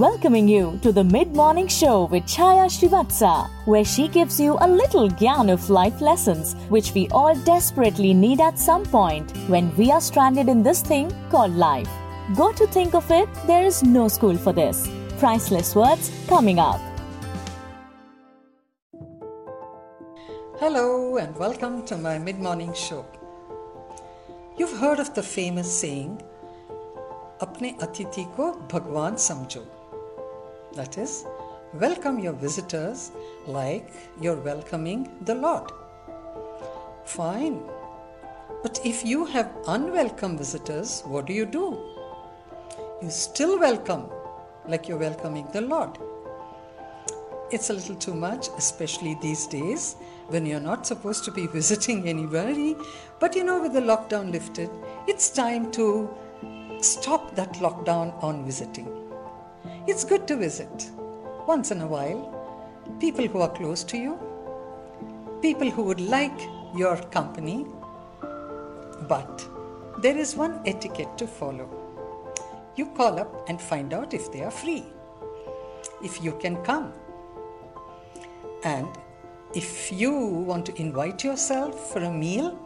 welcoming you to the Mid Morning Show with Chaya Srivatsa, where she gives you a little gyan of life lessons which we all desperately need at some point when we are stranded in this thing called life. Go to think of it, there is no school for this. Priceless words coming up. Hello, and welcome to my mid morning show. You've heard of the famous saying, अपने अतिथि को भगवान समझो that is welcome your visitors like you're welcoming the lord. Fine. But if you have unwelcome visitors what do you do? You still welcome like you're welcoming the lord. It's a little too much especially these days when you're not supposed to be visiting anybody. But you know with the lockdown lifted it's time to stop that lockdown on visiting. It's good to visit once in a while people who are close to you, people who would like your company, but there is one etiquette to follow. You call up and find out if they are free, if you can come. And if you want to invite yourself for a meal,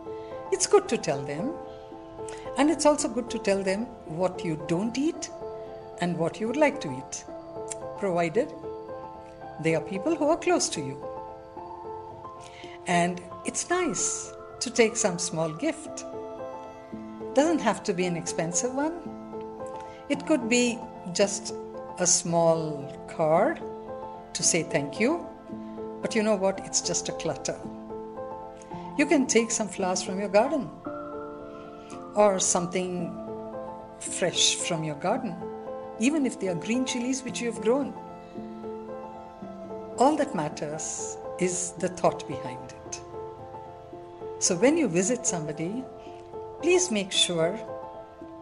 it's good to tell them and it's also good to tell them what you don't eat and what you would like to eat, provided they are people who are close to you. And it's nice to take some small gift. Doesn't have to be an expensive one. It could be just a small card to say thank you. But you know what? It's just a clutter. You can take some flowers from your garden or something fresh from your garden, even if they are green chilies which you have grown. All that matters is the thought behind it. So when you visit somebody, please make sure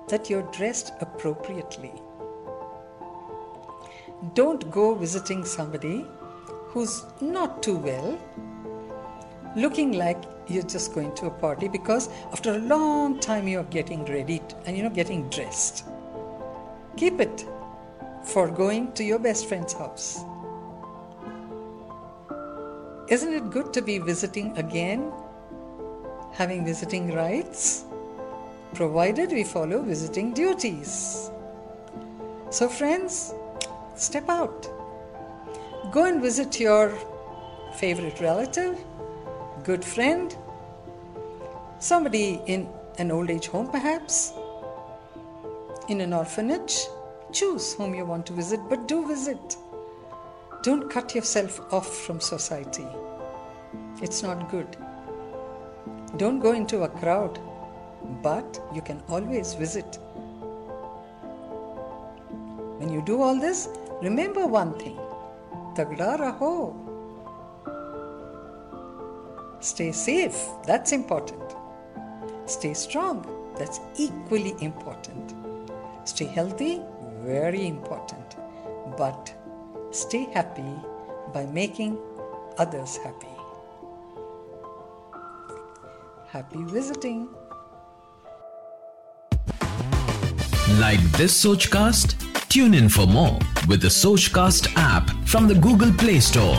that you're dressed appropriately. Don't go visiting somebody who's not too well, looking like you're just going to a party because after a long time you're getting ready and you know getting dressed keep it for going to your best friend's house. Isn't it good to be visiting again? Having visiting rights provided we follow visiting duties. So friends step out. Go and visit your favorite relative good friend, somebody in an old age home perhaps, in an orphanage. Choose whom you want to visit, but do visit. Don't cut yourself off from society. It's not good. Don't go into a crowd, but you can always visit. When you do all this, remember one thing Tagda raho. Stay safe, that's important. Stay strong, that's equally important. Stay healthy, very important. But stay happy by making others happy. Happy visiting. Like this Sochcast? Tune in for more with the Sochcast app from the Google Play Store.